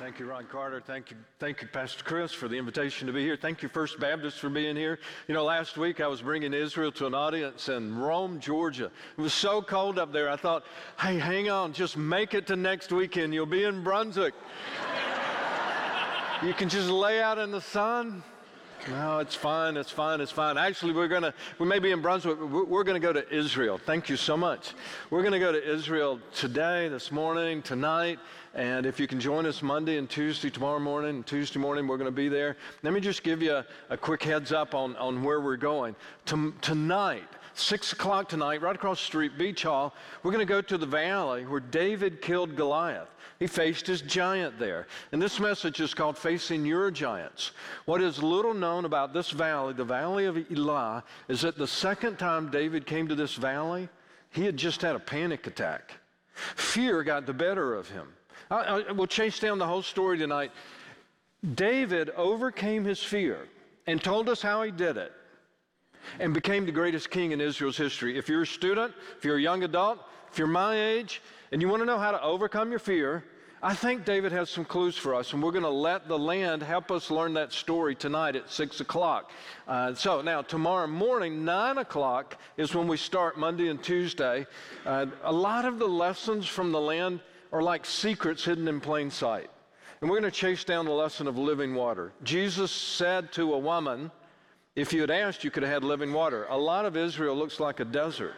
Thank you, Ron Carter. Thank you, thank you, Pastor Chris, for the invitation to be here. Thank you, First Baptist, for being here. You know, last week I was bringing Israel to an audience in Rome, Georgia. It was so cold up there. I thought, hey, hang on, just make it to next weekend. You'll be in Brunswick. you can just lay out in the sun. No, it's fine. It's fine. It's fine. Actually, we're going to, we may be in Brunswick, we're going to go to Israel. Thank you so much. We're going to go to Israel today, this morning, tonight. And if you can join us Monday and Tuesday, tomorrow morning and Tuesday morning, we're going to be there. Let me just give you a, a quick heads up on, on where we're going. To, tonight, 6 o'clock tonight, right across the street, Beach Hall, we're going to go to the valley where David killed Goliath. He faced his giant there. And this message is called Facing Your Giants. What is little known about this valley, the valley of Elah, is that the second time David came to this valley, he had just had a panic attack. Fear got the better of him. I, I, we'll chase down the whole story tonight. David overcame his fear and told us how he did it and became the greatest king in Israel's history. If you're a student, if you're a young adult, if you're my age, and you want to know how to overcome your fear, I think David has some clues for us, and we're going to let the land help us learn that story tonight at 6 o'clock. Uh, so, now tomorrow morning, 9 o'clock, is when we start Monday and Tuesday. Uh, a lot of the lessons from the land are like secrets hidden in plain sight. And we're going to chase down the lesson of living water. Jesus said to a woman, If you had asked, you could have had living water. A lot of Israel looks like a desert.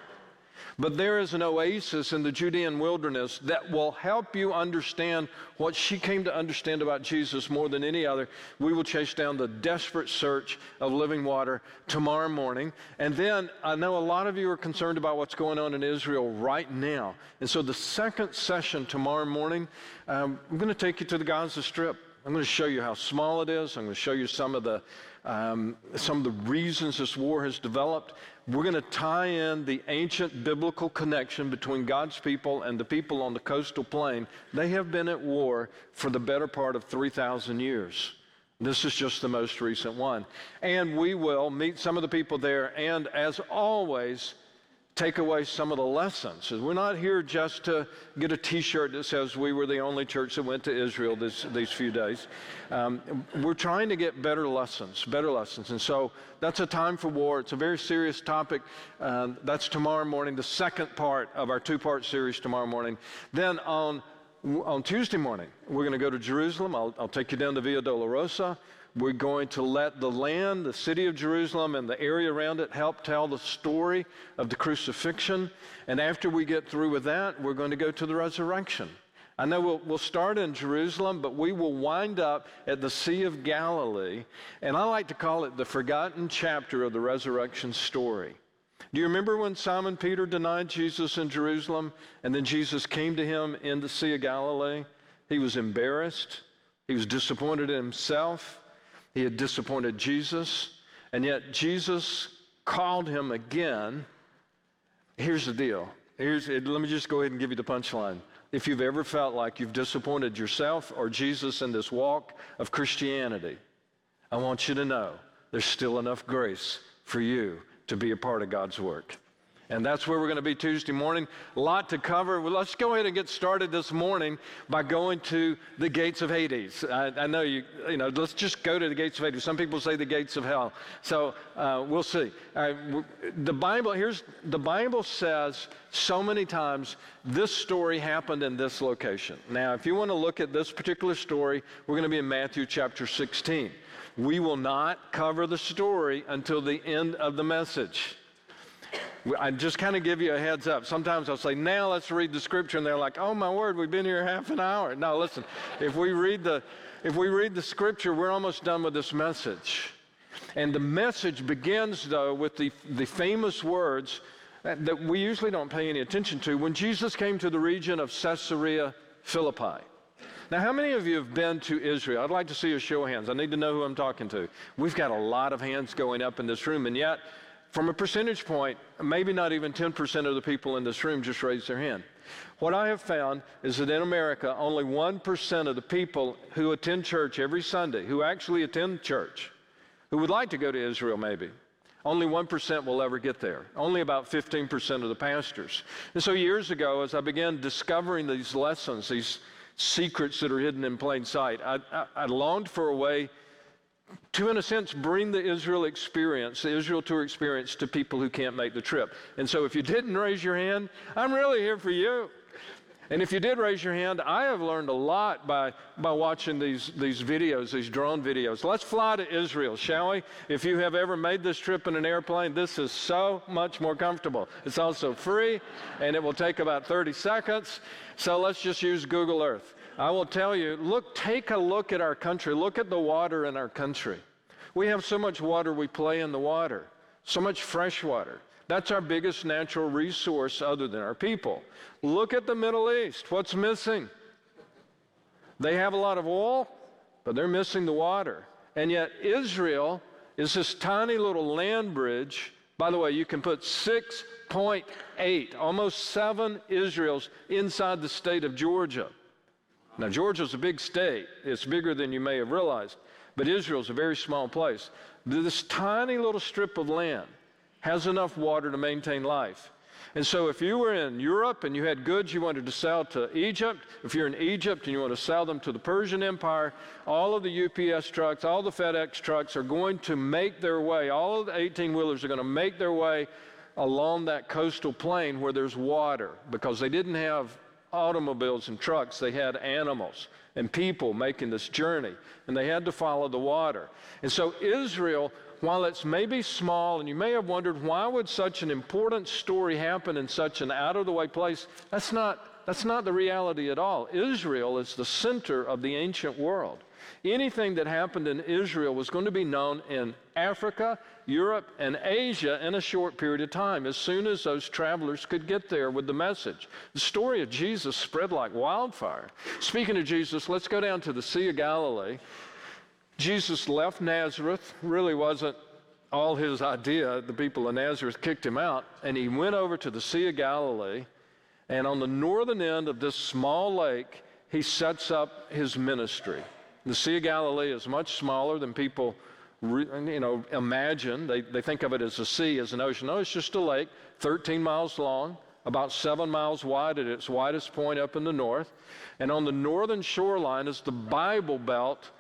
But there is an oasis in the Judean wilderness that will help you understand what she came to understand about Jesus more than any other. We will chase down the desperate search of living water tomorrow morning. And then I know a lot of you are concerned about what's going on in Israel right now. And so the second session tomorrow morning, um, I'm going to take you to the Gaza Strip. I'm going to show you how small it is. I'm going to show you some of the um, some of the reasons this war has developed. We're going to tie in the ancient biblical connection between God's people and the people on the coastal plain. They have been at war for the better part of 3,000 years. This is just the most recent one. And we will meet some of the people there, and as always, take away some of the lessons. We're not here just to get a t shirt that says we were the only church that went to Israel this, these few days. Um, we're trying to get better lessons, better lessons. And so that's a time for war. It's a very serious topic. Uh, that's tomorrow morning, the second part of our two part series tomorrow morning. Then on on Tuesday morning, we're going to go to Jerusalem. I'll, I'll take you down to Via Dolorosa. We're going to let the land, the city of Jerusalem, and the area around it help tell the story of the crucifixion. And after we get through with that, we're going to go to the resurrection. I know we'll, we'll start in Jerusalem, but we will wind up at the Sea of Galilee. And I like to call it the forgotten chapter of the resurrection story. Do you remember when Simon Peter denied Jesus in Jerusalem and then Jesus came to him in the Sea of Galilee? He was embarrassed, he was disappointed in himself. He had disappointed Jesus, and yet Jesus called him again. Here's the deal. Here's, let me just go ahead and give you the punchline. If you've ever felt like you've disappointed yourself or Jesus in this walk of Christianity, I want you to know there's still enough grace for you to be a part of God's work. And that's where we're going to be Tuesday morning. A lot to cover. Well, let's go ahead and get started this morning by going to the gates of Hades. I, I know you, you know, let's just go to the gates of Hades. Some people say the gates of hell. So uh, we'll see. The Bible, here's, the Bible says so many times this story happened in this location. Now, if you want to look at this particular story, we're going to be in Matthew chapter 16. We will not cover the story until the end of the message. I just kind of give you a heads up. Sometimes I'll say, now let's read the scripture, and they're like, oh my word, we've been here half an hour. No, listen, if we read the if we read the scripture, we're almost done with this message. And the message begins, though, with the, the famous words that, that we usually don't pay any attention to. When Jesus came to the region of Caesarea Philippi. Now, how many of you have been to Israel? I'd like to see a show of hands. I need to know who I'm talking to. We've got a lot of hands going up in this room, and yet from a percentage point, maybe not even 10% of the people in this room just raised their hand. What I have found is that in America, only 1% of the people who attend church every Sunday, who actually attend church, who would like to go to Israel maybe, only 1% will ever get there. Only about 15% of the pastors. And so years ago, as I began discovering these lessons, these secrets that are hidden in plain sight. I, I, I longed for a way to, in a sense, bring the Israel experience, the Israel tour experience, to people who can't make the trip. And so if you didn't raise your hand, I'm really here for you. And if you did raise your hand, I have learned a lot by, by watching these, these videos, these drone videos. Let's fly to Israel, shall we? If you have ever made this trip in an airplane, this is so much more comfortable. It's also free, and it will take about 30 seconds. So let's just use Google Earth. I will tell you look, take a look at our country. Look at the water in our country. We have so much water, we play in the water, so much fresh water. That's our biggest natural resource other than our people. Look at the Middle East. What's missing? They have a lot of oil, but they're missing the water. And yet, Israel is this tiny little land bridge. By the way, you can put 6.8, almost seven Israels inside the state of Georgia. Now, Georgia's a big state, it's bigger than you may have realized, but Israel's a very small place. This tiny little strip of land has enough water to maintain life. And so, if you were in Europe and you had goods you wanted to sell to Egypt, if you're in Egypt and you want to sell them to the Persian Empire, all of the UPS trucks, all the FedEx trucks are going to make their way, all of the 18 wheelers are going to make their way along that coastal plain where there's water because they didn't have automobiles and trucks, they had animals and people making this journey, and they had to follow the water. And so Israel, while it's maybe small, and you may have wondered why would such an important story happen in such an out of the way place, that's not, that's not the reality at all. Israel is the center of the ancient world. Anything that happened in Israel was going to be known in Africa, Europe, and Asia in a short period of time, as soon as those travelers could get there with the message. The story of Jesus spread like wildfire. Speaking of Jesus, let's go down to the Sea of Galilee. Jesus left Nazareth, really wasn't all his idea. The people of Nazareth kicked him out, and he went over to the Sea of Galilee. And on the northern end of this small lake, he sets up his ministry. The Sea of Galilee is much smaller than people you know, imagine. They, they think of it as a sea, as an ocean. No, it's just a lake, 13 miles long, about seven miles wide at its widest point up in the north. And on the northern shoreline is the Bible Belt,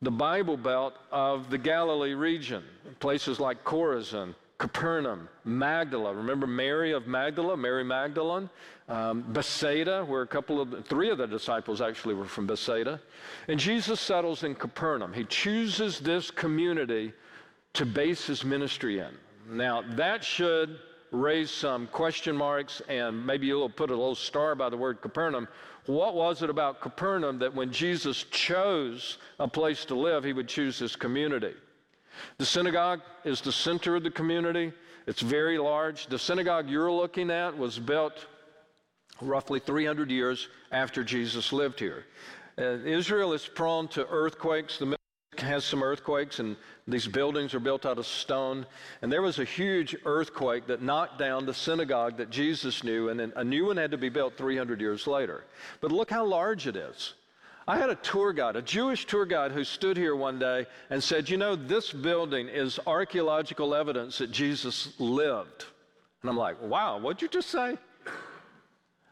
the Bible Belt of the Galilee region. Places like Chorazin, Capernaum, Magdala. Remember Mary of Magdala, Mary Magdalene? Um, Bethsaida, where a couple of, three of the disciples actually were from Bethsaida. And Jesus settles in Capernaum. He chooses this community to base his ministry in. Now, that should raise some question marks, and maybe you'll put a little star by the word Capernaum. What was it about Capernaum that when Jesus chose a place to live, he would choose this community? The synagogue is the center of the community. It's very large. The synagogue you're looking at was built roughly 300 years after Jesus lived here. Uh, Israel is prone to earthquakes. The Middle East has some earthquakes, and these buildings are built out of stone. And there was a huge earthquake that knocked down the synagogue that Jesus knew, and then a new one had to be built 300 years later. But look how large it is. I had a tour guide, a Jewish tour guide, who stood here one day and said, You know, this building is archaeological evidence that Jesus lived. And I'm like, Wow, what'd you just say?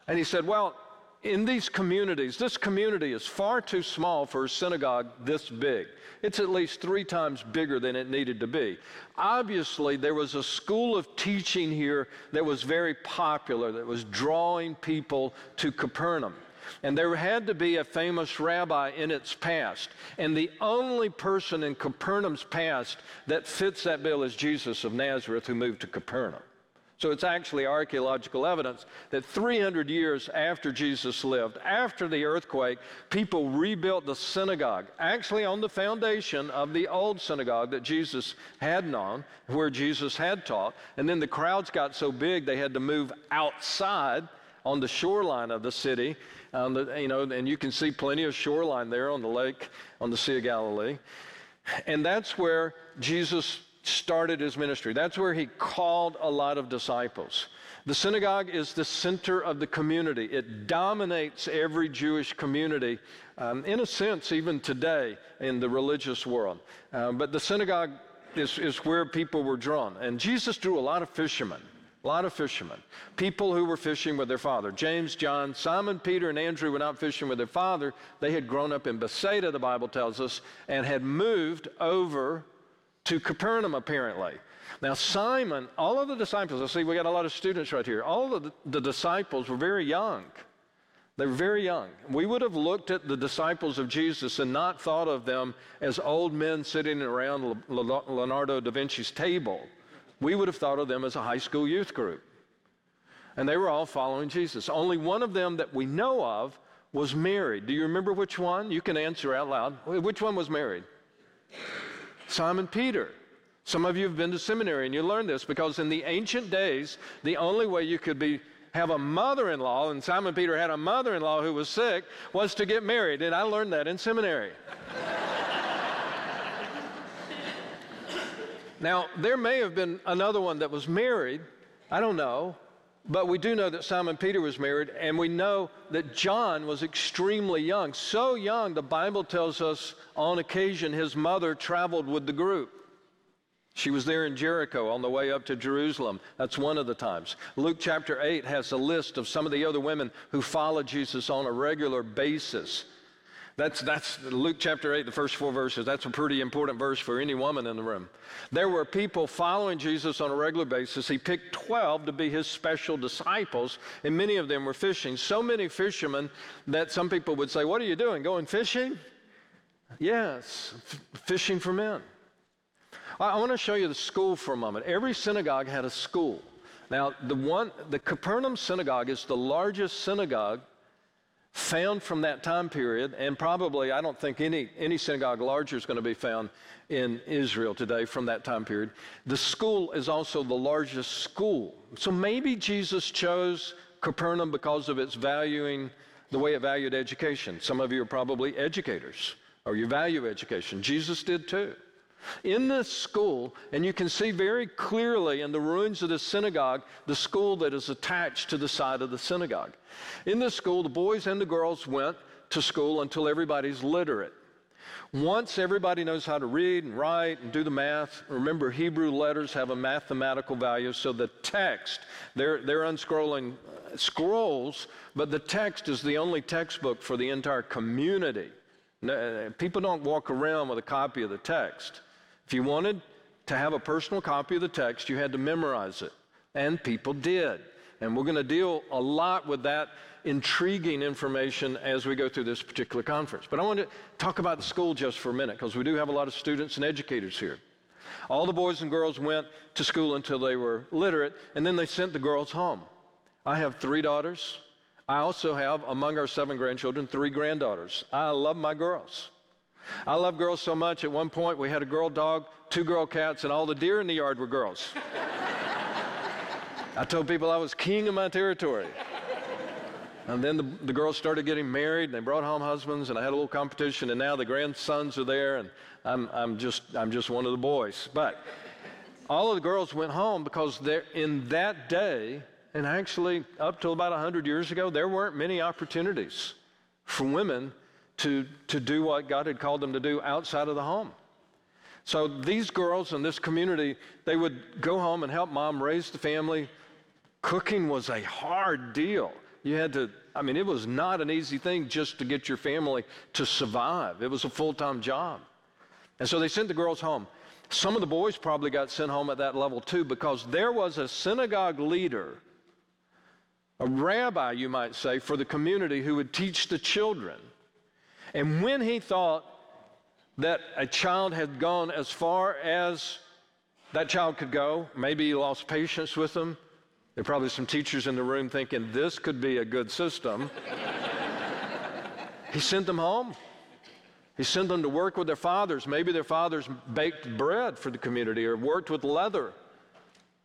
And he said, Well, in these communities, this community is far too small for a synagogue this big. It's at least three times bigger than it needed to be. Obviously, there was a school of teaching here that was very popular, that was drawing people to Capernaum. And there had to be a famous rabbi in its past. And the only person in Capernaum's past that fits that bill is Jesus of Nazareth, who moved to Capernaum. So it's actually archaeological evidence that 300 years after Jesus lived, after the earthquake, people rebuilt the synagogue, actually on the foundation of the old synagogue that Jesus had known, where Jesus had taught. And then the crowds got so big they had to move outside on the shoreline of the city the, you know, and you can see plenty of shoreline there on the lake, on the Sea of Galilee. And that's where Jesus started his ministry. That's where he called a lot of disciples. The synagogue is the center of the community. It dominates every Jewish community, um, in a sense, even today in the religious world. Uh, but the synagogue is, is where people were drawn. And Jesus drew a lot of fishermen. A lot of fishermen. People who were fishing with their father. James, John, Simon, Peter, and Andrew were not fishing with their father. They had grown up in Bethsaida, the Bible tells us, and had moved over to Capernaum, apparently. Now, Simon, all of the disciples, I see we got a lot of students right here. All of the, the disciples were very young. They were very young. We would have looked at the disciples of Jesus and not thought of them as old men sitting around Leonardo da Vinci's table. We would have thought of them as a high school youth group. And they were all following Jesus. Only one of them that we know of was married. Do you remember which one? You can answer out loud. Which one was married? Simon Peter. Some of you have been to seminary and you learned this because in the ancient days, the only way you could be have a mother-in-law, and Simon Peter had a mother-in-law who was sick, was to get married. And I learned that in seminary. Now, there may have been another one that was married. I don't know. But we do know that Simon Peter was married, and we know that John was extremely young. So young, the Bible tells us on occasion his mother traveled with the group. She was there in Jericho on the way up to Jerusalem. That's one of the times. Luke chapter 8 has a list of some of the other women who followed Jesus on a regular basis. That's, that's Luke chapter 8, the first four verses. That's a pretty important verse for any woman in the room. There were people following Jesus on a regular basis. He picked 12 to be his special disciples, and many of them were fishing. So many fishermen that some people would say, What are you doing? Going fishing? Yes, f- fishing for men. I, I want to show you the school for a moment. Every synagogue had a school. Now, the one, the Capernaum synagogue is the largest synagogue found from that time period, and probably I don't think any, any synagogue larger is going to be found in Israel today from that time period. The school is also the largest school. So maybe Jesus chose Capernaum because of its valuing the way it valued education. Some of you are probably educators or you value education. Jesus did too. In this school, and you can see very clearly in the ruins of the synagogue, the school that is attached to the side of the synagogue. In this school, the boys and the girls went to school until everybody's literate. Once everybody knows how to read and write and do the math, remember Hebrew letters have a mathematical value, so the text, they're, they're unscrolling uh, scrolls, but the text is the only textbook for the entire community. Uh, people don't walk around with a copy of the text. If you wanted to have a personal copy of the text, you had to memorize it. And people did. And we're going to deal a lot with that intriguing information as we go through this particular conference. But I want to talk about the school just for a minute because we do have a lot of students and educators here. All the boys and girls went to school until they were literate, and then they sent the girls home. I have three daughters. I also have, among our seven grandchildren, three granddaughters. I love my girls. I love girls so much. At one point, we had a girl dog, two girl cats, and all the deer in the yard were girls. I told people I was king of my territory. And then the, the, girls started getting married, and they brought home husbands, and I had a little competition, and now the grandsons are there, and I'm, I'm, just, I'm just one of the boys. But all of the girls went home because in that day, and actually up till about 100 years ago, there weren't many opportunities for women to, to do what God had called them to do outside of the home. So these girls in this community, they would go home and help mom raise the family. Cooking was a hard deal. You had to, I mean, it was not an easy thing just to get your family to survive. It was a full time job. And so they sent the girls home. Some of the boys probably got sent home at that level too because there was a synagogue leader, a rabbi, you might say, for the community who would teach the children. And when he thought that a child had gone as far as that child could go, maybe he lost patience with them. There are probably some teachers in the room thinking this could be a good system. he sent them home. He sent them to work with their fathers. Maybe their fathers baked bread for the community or worked with leather,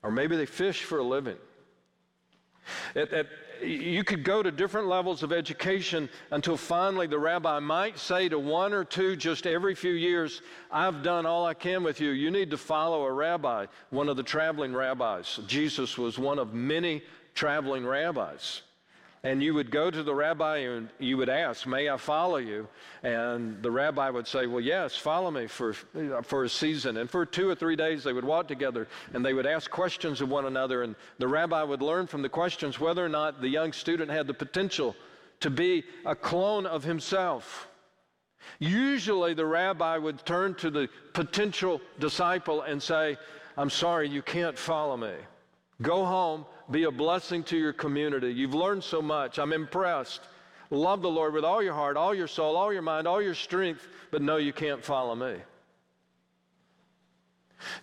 or maybe they fished for a living. At, at, you could go to different levels of education until finally the rabbi might say to one or two just every few years, I've done all I can with you. You need to follow a rabbi, one of the traveling rabbis. Jesus was one of many traveling rabbis. And you would go to the rabbi and you would ask, May I follow you? And the rabbi would say, Well, yes, follow me for, for a season. And for two or three days, they would walk together and they would ask questions of one another. And the rabbi would learn from the questions whether or not the young student had the potential to be a clone of himself. Usually, the rabbi would turn to the potential disciple and say, I'm sorry, you can't follow me. Go home, be a blessing to your community. You've learned so much. I'm impressed. Love the Lord with all your heart, all your soul, all your mind, all your strength, but no, you can't follow me.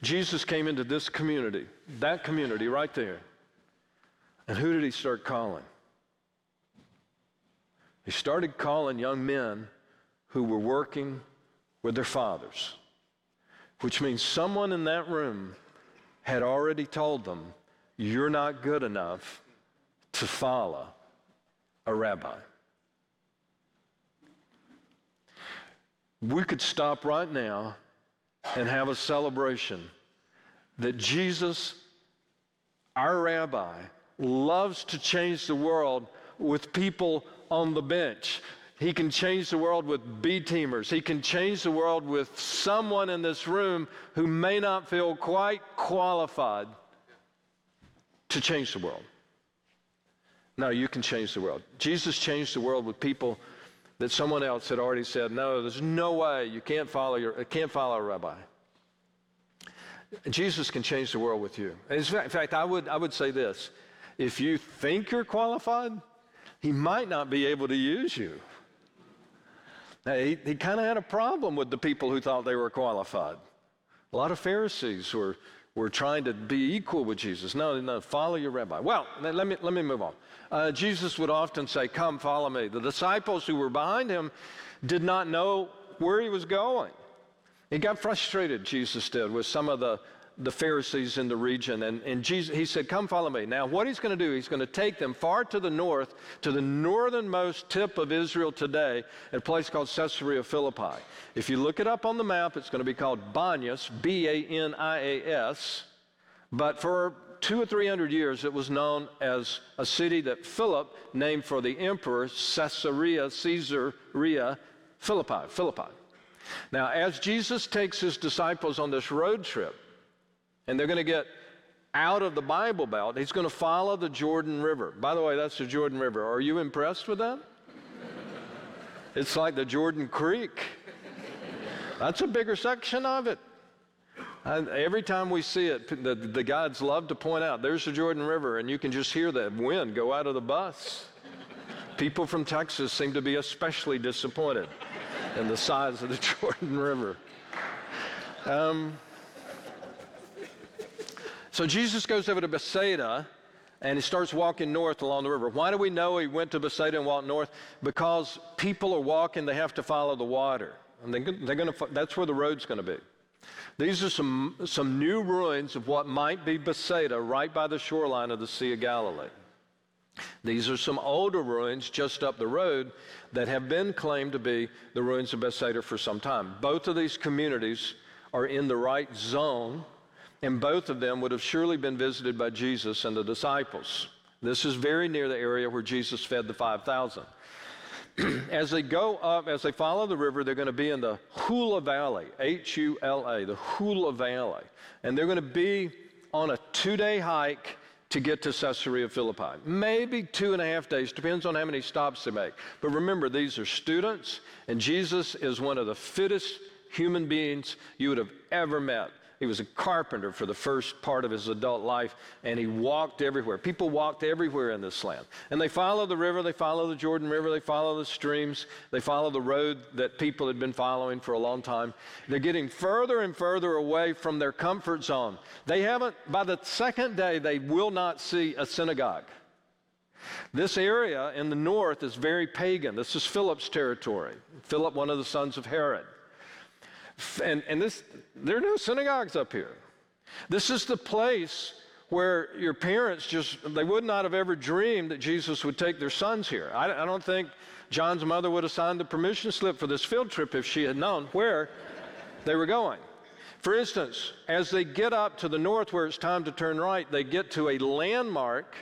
Jesus came into this community, that community right there. And who did he start calling? He started calling young men who were working with their fathers, which means someone in that room had already told them, You're not good enough to follow a rabbi. We could stop right now and have a celebration that Jesus, our rabbi, loves to change the world with people on the bench. He can change the world with B teamers. He can change the world with someone in this room who may not feel quite qualified to change the world. No, you can change the world. Jesus changed the world with people that someone else had already said, no, there's no way you can't follow, your, can't follow a rabbi. Jesus can change the world with you. In fact, I would, I would say this if you think you're qualified, he might not be able to use you. Now, he, he kind of had a problem with the people who thought they were qualified. A lot of Pharisees were, were trying to be equal with Jesus. No, no, follow your rabbi. Well, let me, let me move on. Uh, Jesus would often say, Come, follow me. The disciples who were behind him did not know where he was going. He got frustrated, Jesus did, with some of the the Pharisees in the region. And, and Jesus, he said, Come follow me. Now, what he's going to do, he's going to take them far to the north, to the northernmost tip of Israel today, at a place called Caesarea Philippi. If you look it up on the map, it's going to be called Banias, B A N I A S. But for two or three hundred years, it was known as a city that Philip named for the emperor, Caesarea, Caesarea Philippi. Philippi. Now, as Jesus takes his disciples on this road trip, and they're going to get out of the Bible Belt. He's going to follow the Jordan River. By the way, that's the Jordan River. Are you impressed with that? it's like the Jordan Creek. That's a bigger section of it. And every time we see it, the, the guides love to point out there's the Jordan River, and you can just hear the wind go out of the bus. People from Texas seem to be especially disappointed in the size of the Jordan River. Um, so Jesus goes over to Bethsaida and he starts walking north along the river. Why do we know he went to Bethsaida and walked north? Because people are walking, they have to follow the water. And they, they're to, that's where the road's going to be. These are some, some new ruins of what might be Bethsaida right by the shoreline of the Sea of Galilee. These are some older ruins just up the road that have been claimed to be the ruins of Bethsaida for some time. Both of these communities are in the right zone and both of them would have surely been visited by Jesus and the disciples. This is very near the area where Jesus fed the 5,000. as they go up, as they follow the river, they're going to be in the Hula Valley, H U L A, the Hula Valley. And they're going to be on a two day hike to get to Caesarea Philippi. Maybe two and a half days, depends on how many stops they make. But remember, these are students, and Jesus is one of the fittest human beings you would have ever met. He was a carpenter for the first part of his adult life, and he walked everywhere. People walked everywhere in this land. And they follow the river, they follow the Jordan River, they follow the streams, they follow the road that people had been following for a long time. They're getting further and further away from their comfort zone. They haven't, by the second day, they will not see a synagogue. This area in the north is very pagan. This is Philip's territory. Philip, one of the sons of Herod. And, and this, there are no synagogues up here. This is the place where your parents just, they would not have ever dreamed that Jesus would take their sons here. I, I don't think John's mother would have signed the permission slip for this field trip if she had known where they were going. For instance, as they get up to the north where it's time to turn right, they get to a landmark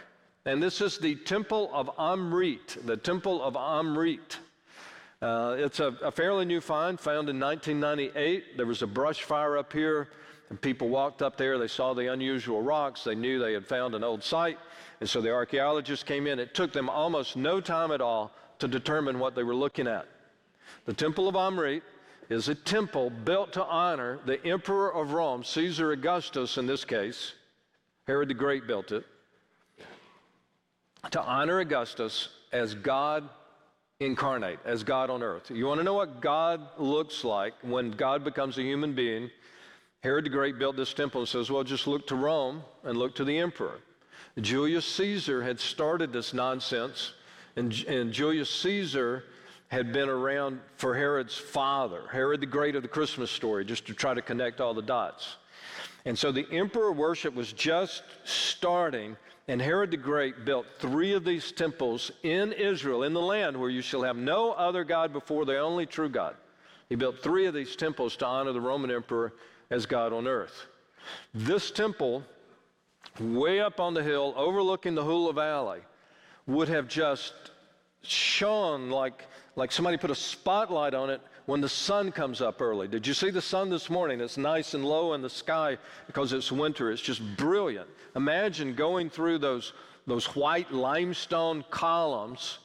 And this is the Temple of Omrit, the Temple of Omrit. Uh, it's a, a, fairly new find, found in 1998. There was a brush fire up here, and people walked up there. They saw the unusual rocks. They knew they had found an old site. And so the archaeologists came in. It took them almost no time at all to determine what they were looking at. The Temple of Omrit is a temple built to honor the emperor of Rome, Caesar Augustus in this case. Herod the Great built it. To honor Augustus as God incarnate, as God on earth. You want to know what God looks like when God becomes a human being? Herod the Great built this temple and says, well, just look to Rome and look to the emperor. Julius Caesar had started this nonsense, and, and Julius Caesar had been around for Herod's father, Herod the Great of the Christmas story, just to try to connect all the dots. And so the emperor worship was just starting, and Herod the Great built three of these temples in Israel, in the land where you shall have no other God before the only true God. He built three of these temples to honor the Roman emperor as God on earth. This temple, way up on the hill, overlooking the Hula Valley, would have just shone like, like somebody put a spotlight on it when the sun comes up early. Did you see the sun this morning? It's nice and low in the sky because it's winter. It's just brilliant. Imagine going through those, those white limestone columns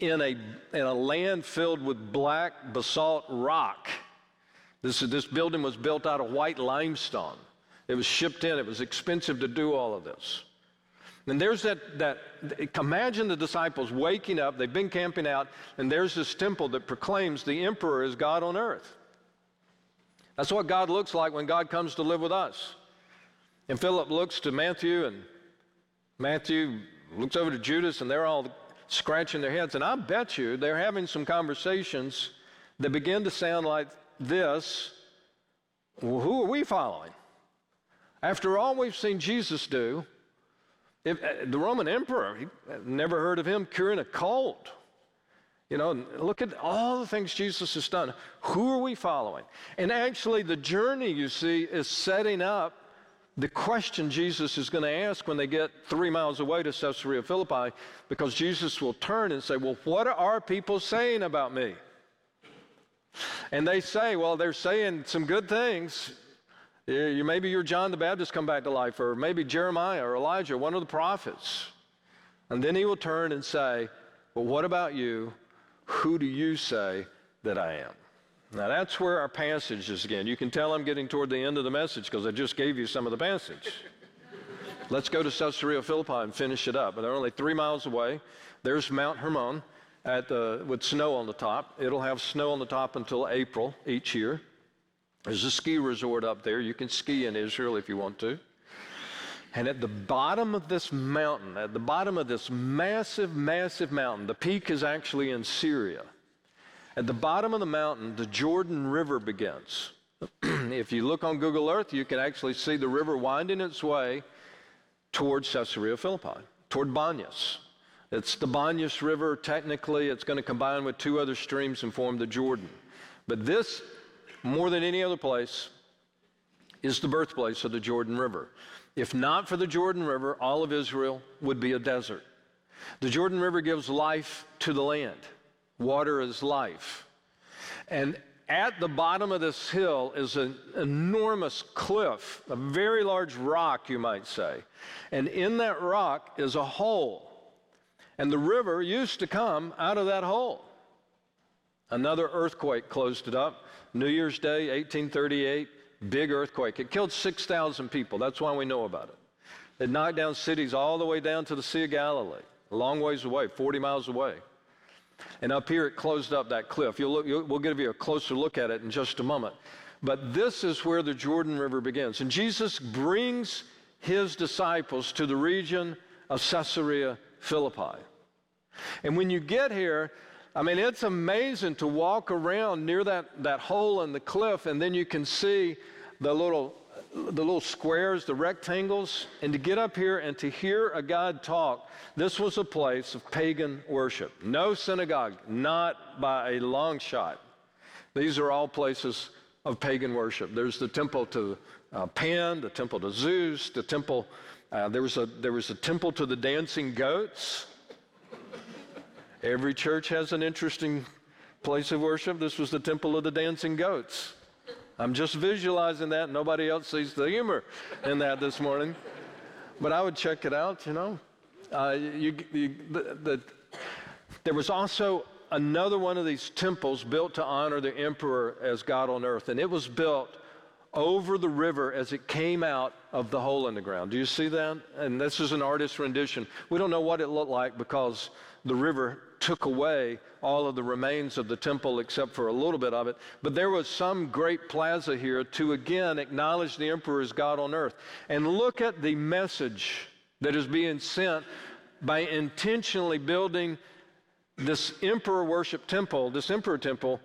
in a, in a land filled with black basalt rock. This, this building was built out of white limestone. It was shipped in. It was expensive to do all of this. And there's that, that, imagine the disciples waking up, they've been camping out, and there's this temple that proclaims the emperor is God on earth. That's what God looks like when God comes to live with us. And Philip looks to Matthew, and Matthew looks over to Judas, and they're all scratching their heads. And I bet you they're having some conversations that begin to sound like this well, Who are we following? After all we've seen Jesus do, if, uh, the Roman emperor, he never heard of him curing a cold. You know, look at all the things Jesus has done. Who are we following? And actually, the journey you see is setting up the question Jesus is going to ask when they get three miles away to Caesarea Philippi, because Jesus will turn and say, Well, what are people saying about me? And they say, Well, they're saying some good things. You, maybe you're John the Baptist come back to life, or maybe Jeremiah or Elijah, one of the prophets. And then he will turn and say, Well, what about you? Who do you say that I am? Now that's where our passage is again. You can tell I'm getting toward the end of the message because I just gave you some of the passage. Let's go to Caesarea Philippi and finish it up. They're only three miles away. There's Mount Hermon at the, with snow on the top. It'll have snow on the top until April each year. There's a ski resort up there. You can ski in Israel if you want to. And at the bottom of this mountain, at the bottom of this massive, massive mountain, the peak is actually in Syria. At the bottom of the mountain, the Jordan River begins. if you look on Google Earth, you can actually see the river winding its way towards Caesarea Philippi, toward Banias. It's the Banias River. Technically, it's going to combine with two other streams and form the Jordan. But this more than any other place, is the birthplace of the Jordan River. If not for the Jordan River, all of Israel would be a desert. The Jordan River gives life to the land. Water is life. And at the bottom of this hill is an enormous cliff, a very large rock, you might say. And in that rock is a hole. And the river used to come out of that hole. Another earthquake closed it up. New Year's Day, 1838, big earthquake. It killed 6,000 people. That's why we know about it. It knocked down cities all the way down to the Sea of Galilee, a long ways away, 40 miles away. And up here, it closed up that cliff. You'll look, you'll, we'll give you a closer look at it in just a moment. But this is where the Jordan River begins. And Jesus brings his disciples to the region of Caesarea Philippi. And when you get here, I mean, it's amazing to walk around near that, that hole in the cliff, and then you can see the little, the little squares, the rectangles, and to get up here and to hear a God talk. This was a place of pagan worship. No synagogue, not by a long shot. These are all places of pagan worship. There's the temple to uh, Pan, the temple to Zeus, the temple Uh, there, was a, there was a temple to the dancing goats. Every church has an interesting place of worship. This was the temple of the dancing goats. I'm just visualizing that. Nobody else sees the humor in that this morning. But I would check it out, you know. Uh, you, you, the, the, there was also another one of these temples built to honor the emperor as God on earth, and it was built over the river as it came out of the hole in the ground. Do you see that? And this is an artist's rendition. We don't know what it looked like because the river took away all of the remains of the temple except for a little bit of it. But there was some great plaza here to again acknowledge the emperor as God on earth. And look at the message that is being sent by intentionally building this emperor worship temple, this emperor temple,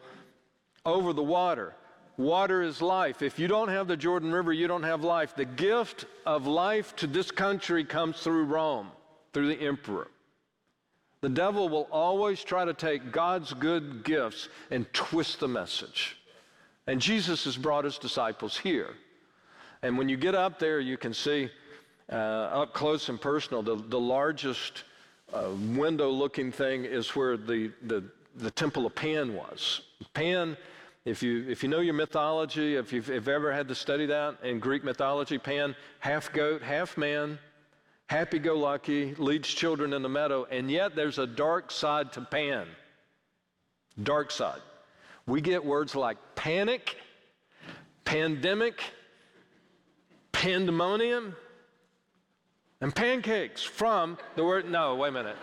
over the water. Water is life. If you don't have the Jordan River, you don't have life. The gift of life to this country comes through Rome, through the emperor. The devil will always try to take God's good gifts and twist the message. And Jesus has brought his disciples here. And when you get up there, you can see uh, up close and personal the, the largest uh, window looking thing is where the, the, the temple of Pan was. Pan, if you, if you know your mythology, if you've if ever had to study that in Greek mythology, Pan, half goat, half man, happy go lucky, leads children in the meadow, and yet there's a dark side to Pan. Dark side. We get words like panic, pandemic, pandemonium and pancakes from the word. No, wait a minute.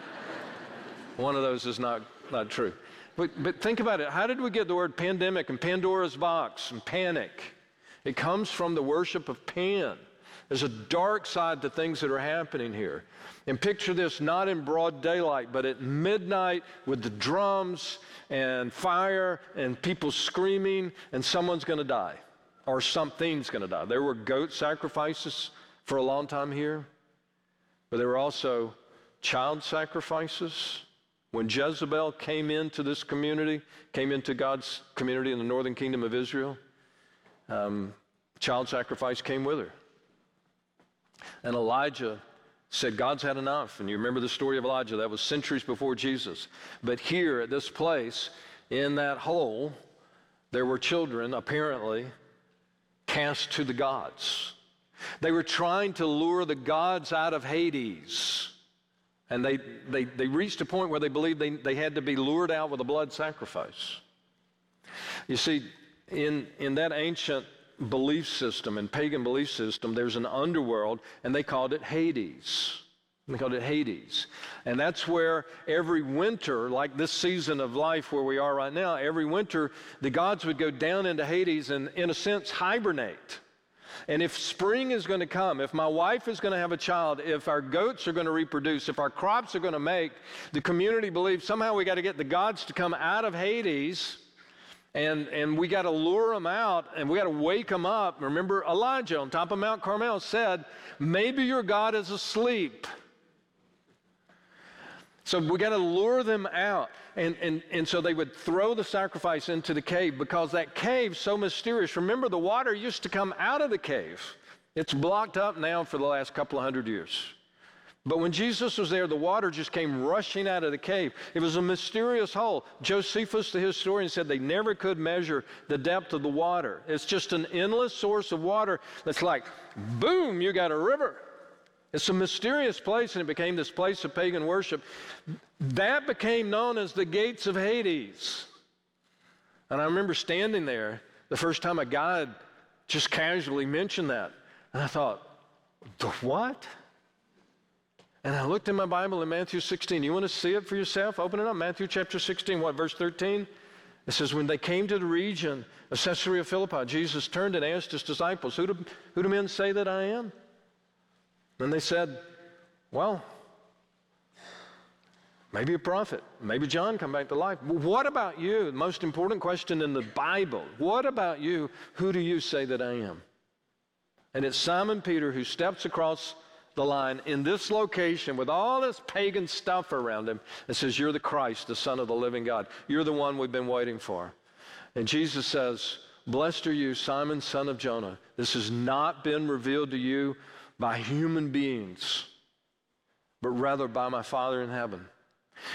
One of those is not, not true. But, but think about it. How did we get the word pandemic and Pandora's box and panic? It comes from the worship of Pan. There's a dark side to things that are happening here. And picture this not in broad daylight, but at midnight with the drums and fire and people screaming, and someone's going to die or something's going to die. There were goat sacrifices for a long time here. But there were also child sacrifices. When Jezebel came into this community, came into God's community in the northern kingdom of Israel, um, child sacrifice came with her. And Elijah said, God's had enough. And you remember the story of Elijah, that was centuries before Jesus. But here at this place, in that hole, there were children, apparently, cast to the gods. They were trying to lure the gods out of Hades. And they, they, they reached a point where they believed they, they had to be lured out with a blood sacrifice. You see, in, in that ancient belief system and pagan belief system, there's an underworld, and they called it Hades. They called it Hades. And that's where every winter, like this season of life where we are right now, every winter, the gods would go down into Hades and, in a sense, hibernate. And if spring is going to come, if my wife is going to have a child, if our goats are going to reproduce, if our crops are going to make, the community believes somehow we got to get the gods to come out of Hades and, and we got to lure them out and we got to wake them up. Remember, Elijah on top of Mount Carmel said, Maybe your God is asleep. So we got to lure them out. And, and, and so they would throw the sacrifice into the cave because that cave's so mysterious. Remember, the water used to come out of the cave. It's blocked up now for the last couple of hundred years. But when Jesus was there, the water just came rushing out of the cave. It was a mysterious hole. Josephus, the historian, said they never could measure the depth of the water. It's just an endless source of water that's like, boom, you got a river. It's a mysterious place, and it became this place of pagan worship. That became known as the gates of Hades. And I remember standing there the first time a guide just casually mentioned that. And I thought, the what? And I looked in my Bible in Matthew 16. You want to see it for yourself? Open it up. Matthew chapter 16, what, verse 13? It says, When they came to the region of Caesarea Philippi, Jesus turned and asked his disciples, Who do, who do men say that I am? And they said, Well, maybe a prophet, maybe John come back to life. What about you? The most important question in the Bible. What about you? Who do you say that I am? And it's Simon Peter who steps across the line in this location with all this pagan stuff around him and says, You're the Christ, the Son of the living God. You're the one we've been waiting for. And Jesus says, Blessed are you, Simon, son of Jonah. This has not been revealed to you by human beings, but rather by my Father in heaven.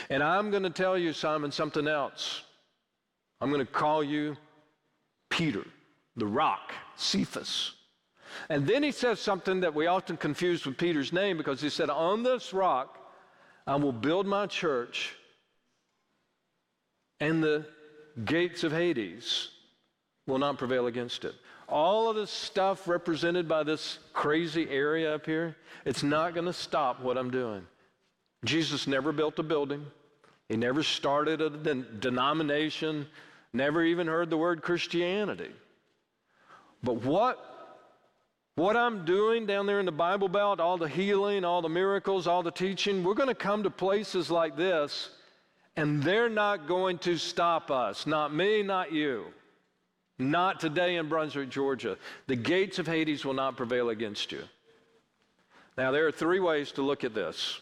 And I'm going to tell you, Simon, something else. I'm going to call you Peter, the rock, Cephas. And then he says something that we often confuse with Peter's name because he said, On this rock I will build my church, and the gates of Hades will not prevail against it. All of this stuff represented by this crazy area up here, it's not going to stop what I'm doing. Jesus never built a building, he never started a de- denomination, never even heard the word Christianity. But what what I'm doing down there in the Bible Belt, all the healing, all the miracles, all the teaching, we're going to come to places like this, and they're not going to stop us. Not me, not you. Not today in Brunswick, Georgia. The gates of Hades will not prevail against you. Now, there are three ways to look at this.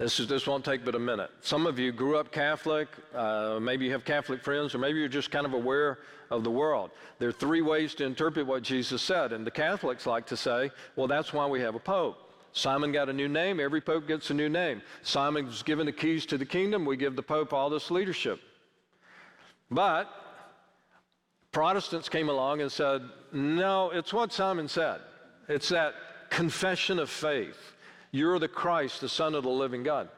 This, is, this won't take but a minute. Some of you grew up Catholic, uh, maybe you have Catholic friends, or maybe you're just kind of aware of the world. There are three ways to interpret what Jesus said, and the Catholics like to say, well, that's why we have a pope. Simon got a new name, every pope gets a new name. Simon was given the keys to the kingdom, we give the pope all this leadership. But Protestants came along and said, no, it's what Simon said. It's that confession of faith. You're the Christ, the Son of the living God.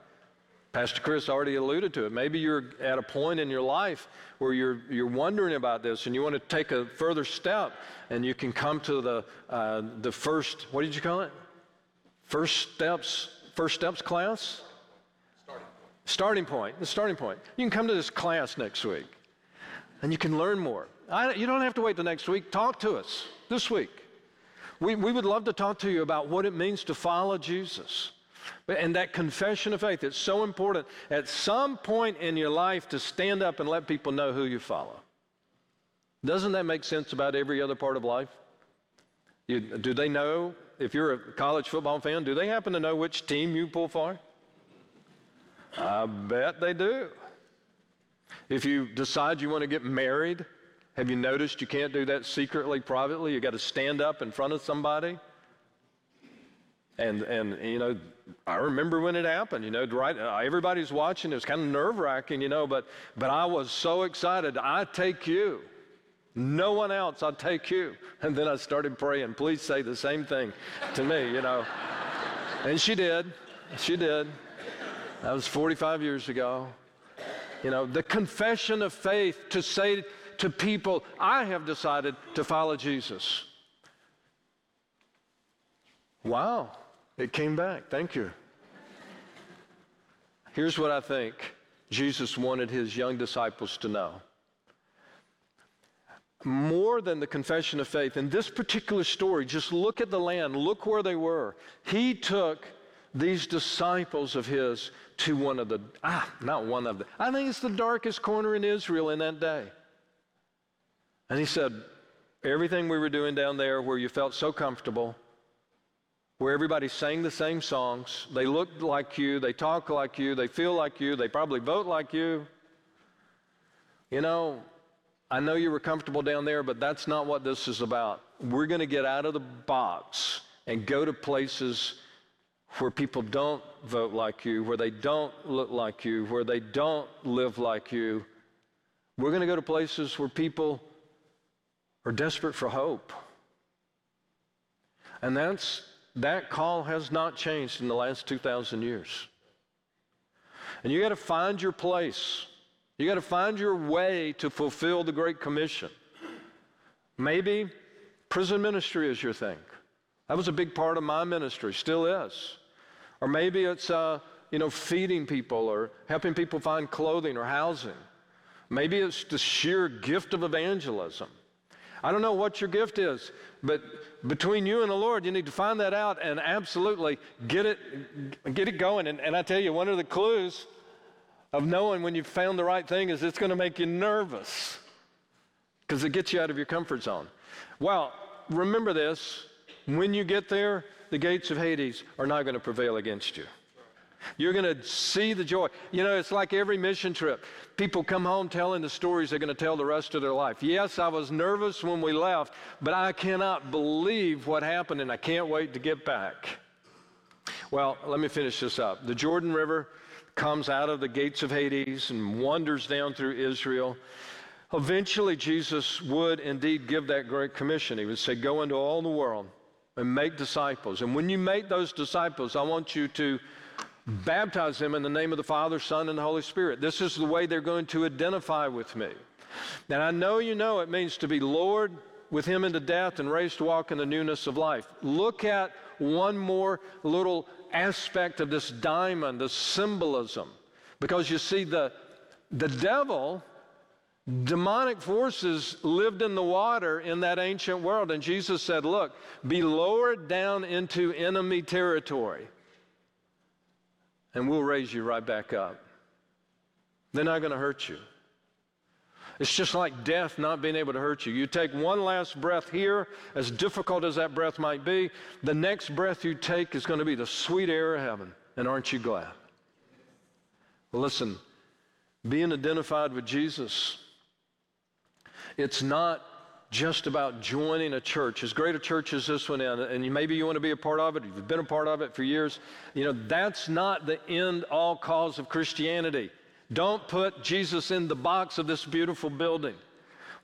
Pastor Chris already alluded to it. Maybe you're at a point in your life where you're, you're wondering about this and you want to take a further step and you can come to the, uh, the first, what did you call it? First steps, first steps class? Starting point. Starting point, the starting point. You can come to this class next week and you can learn more. I, you don't have to wait the next week. Talk to us this week. We, we would love to talk to you about what it means to follow Jesus. And that confession of faith, it's so important at some point in your life to stand up and let people know who you follow. Doesn't that make sense about every other part of life? You, do they know, if you're a college football fan, do they happen to know which team you pull for? I bet they do. If you decide you want to get married, have you noticed you can't do that secretly, privately? You got to stand up in front of somebody. And, and you know, I remember when it happened, you know, right, uh, everybody's watching. It was kind of nerve wracking, you know, but, but I was so excited. I take you. No one else, I take you. And then I started praying, please say the same thing to me, you know. and she did. She did. That was 45 years ago. You know, the confession of faith to say, to people, I have decided to follow Jesus. Wow, it came back. Thank you. Here's what I think Jesus wanted his young disciples to know. More than the confession of faith, in this particular story, just look at the land, look where they were. He took these disciples of his to one of the, ah, not one of the, I think it's the darkest corner in Israel in that day. And he said, Everything we were doing down there where you felt so comfortable, where everybody sang the same songs, they looked like you, they talk like you, they feel like you, they probably vote like you. You know, I know you were comfortable down there, but that's not what this is about. We're going to get out of the box and go to places where people don't vote like you, where they don't look like you, where they don't live like you. We're going to go to places where people are desperate for hope. And that's, that call has not changed in the last 2,000 years. And you got to find your place. You got to find your way to fulfill the Great Commission. Maybe prison ministry is your thing. That was a big part of my ministry, still is. Or maybe it's, uh, you know, feeding people or helping people find clothing or housing. Maybe it's the sheer gift of evangelism. I don't know what your gift is, but between you and the Lord, you need to find that out and absolutely get it, get it going. And, and I tell you, one of the clues of knowing when you've found the right thing is it's going to make you nervous because it gets you out of your comfort zone. Well, remember this when you get there, the gates of Hades are not going to prevail against you. You're going to see the joy. You know, it's like every mission trip. People come home telling the stories they're going to tell the rest of their life. Yes, I was nervous when we left, but I cannot believe what happened and I can't wait to get back. Well, let me finish this up. The Jordan River comes out of the gates of Hades and wanders down through Israel. Eventually, Jesus would indeed give that great commission. He would say, Go into all the world and make disciples. And when you make those disciples, I want you to baptize them in the name of the Father, Son, and the Holy Spirit. This is the way they're going to identify with me. And I know you know it means to be Lord with Him into death and raised to walk in the newness of life. Look at one more little aspect of this diamond, the symbolism. Because you see, the, the devil, demonic forces lived in the water in that ancient world. And Jesus said, Look, be lowered down into enemy territory and we'll raise you right back up. They're not going to hurt you. It's just like death not being able to hurt you. You take one last breath here, as difficult as that breath might be, the next breath you take is going to be the sweet air of heaven. And aren't you glad? Well, listen, being identified with Jesus, it's not just about joining a church, as great a church as this one is, and maybe you want to be a part of it, you've been a part of it for years, you know, that's not the end all cause of Christianity. Don't put Jesus in the box of this beautiful building.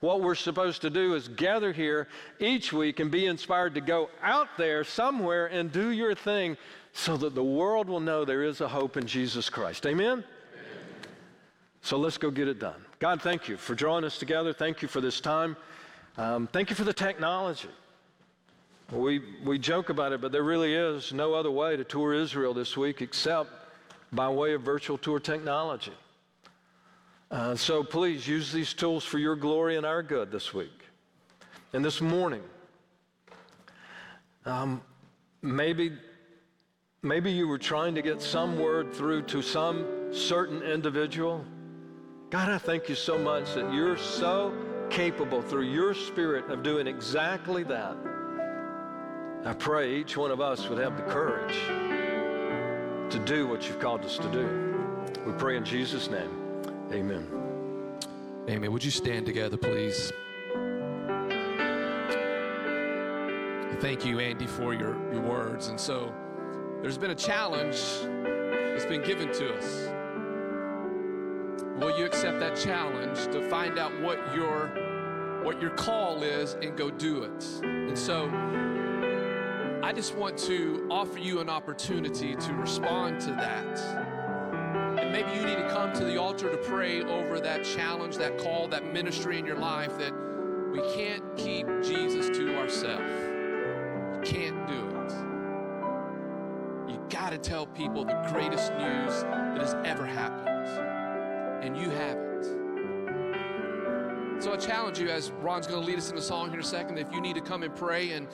What we're supposed to do is gather here each week and be inspired to go out there somewhere and do your thing so that the world will know there is a hope in Jesus Christ. Amen? Amen? So let's go get it done. God, thank you for drawing us together. Thank you for this time. Um, thank you for the technology. We, we joke about it, but there really is no other way to tour Israel this week except by way of virtual tour technology. Uh, so please use these tools for your glory and our good this week. And this morning, um, maybe, maybe you were trying to get some word through to some certain individual. God, I thank you so much that you're so capable through your Spirit of doing exactly that. I pray each one of us would have the courage to do what you've called us to do. We pray in Jesus' name. Amen. Amen. Would you stand together, please? Thank you, Andy, for your, your words. And so there's been a challenge that's been given to us. That challenge to find out what your what your call is and go do it? And so I just want to offer you an opportunity to respond to that. And maybe you need to come to the altar to pray over that challenge, that call, that ministry in your life that we can't keep Jesus to ourselves. Can't do it. You got to tell people the greatest news that has ever happened and you haven't. So I challenge you, as Ron's going to lead us in a song here in a second, if you need to come and pray and,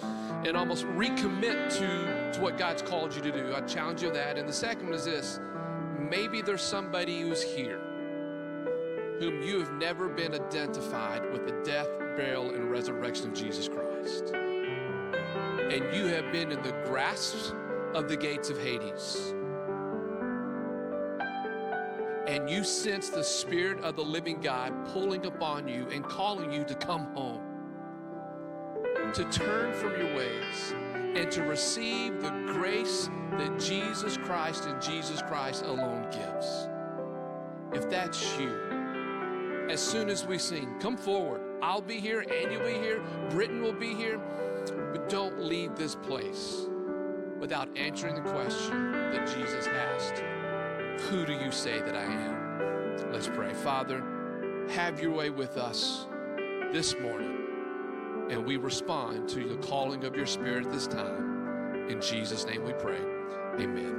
and almost recommit to, to what God's called you to do, I challenge you that. And the second is this maybe there's somebody who's here whom you have never been identified with the death, burial, and resurrection of Jesus Christ. And you have been in the grasp of the gates of Hades and you sense the Spirit of the living God pulling upon you and calling you to come home, to turn from your ways, and to receive the grace that Jesus Christ and Jesus Christ alone gives. If that's you, as soon as we sing, come forward. I'll be here, and you'll be here, Britain will be here, but don't leave this place without answering the question that Jesus asked. Who do you say that I am? Let's pray. Father, have your way with us this morning, and we respond to the calling of your Spirit this time. In Jesus' name we pray. Amen.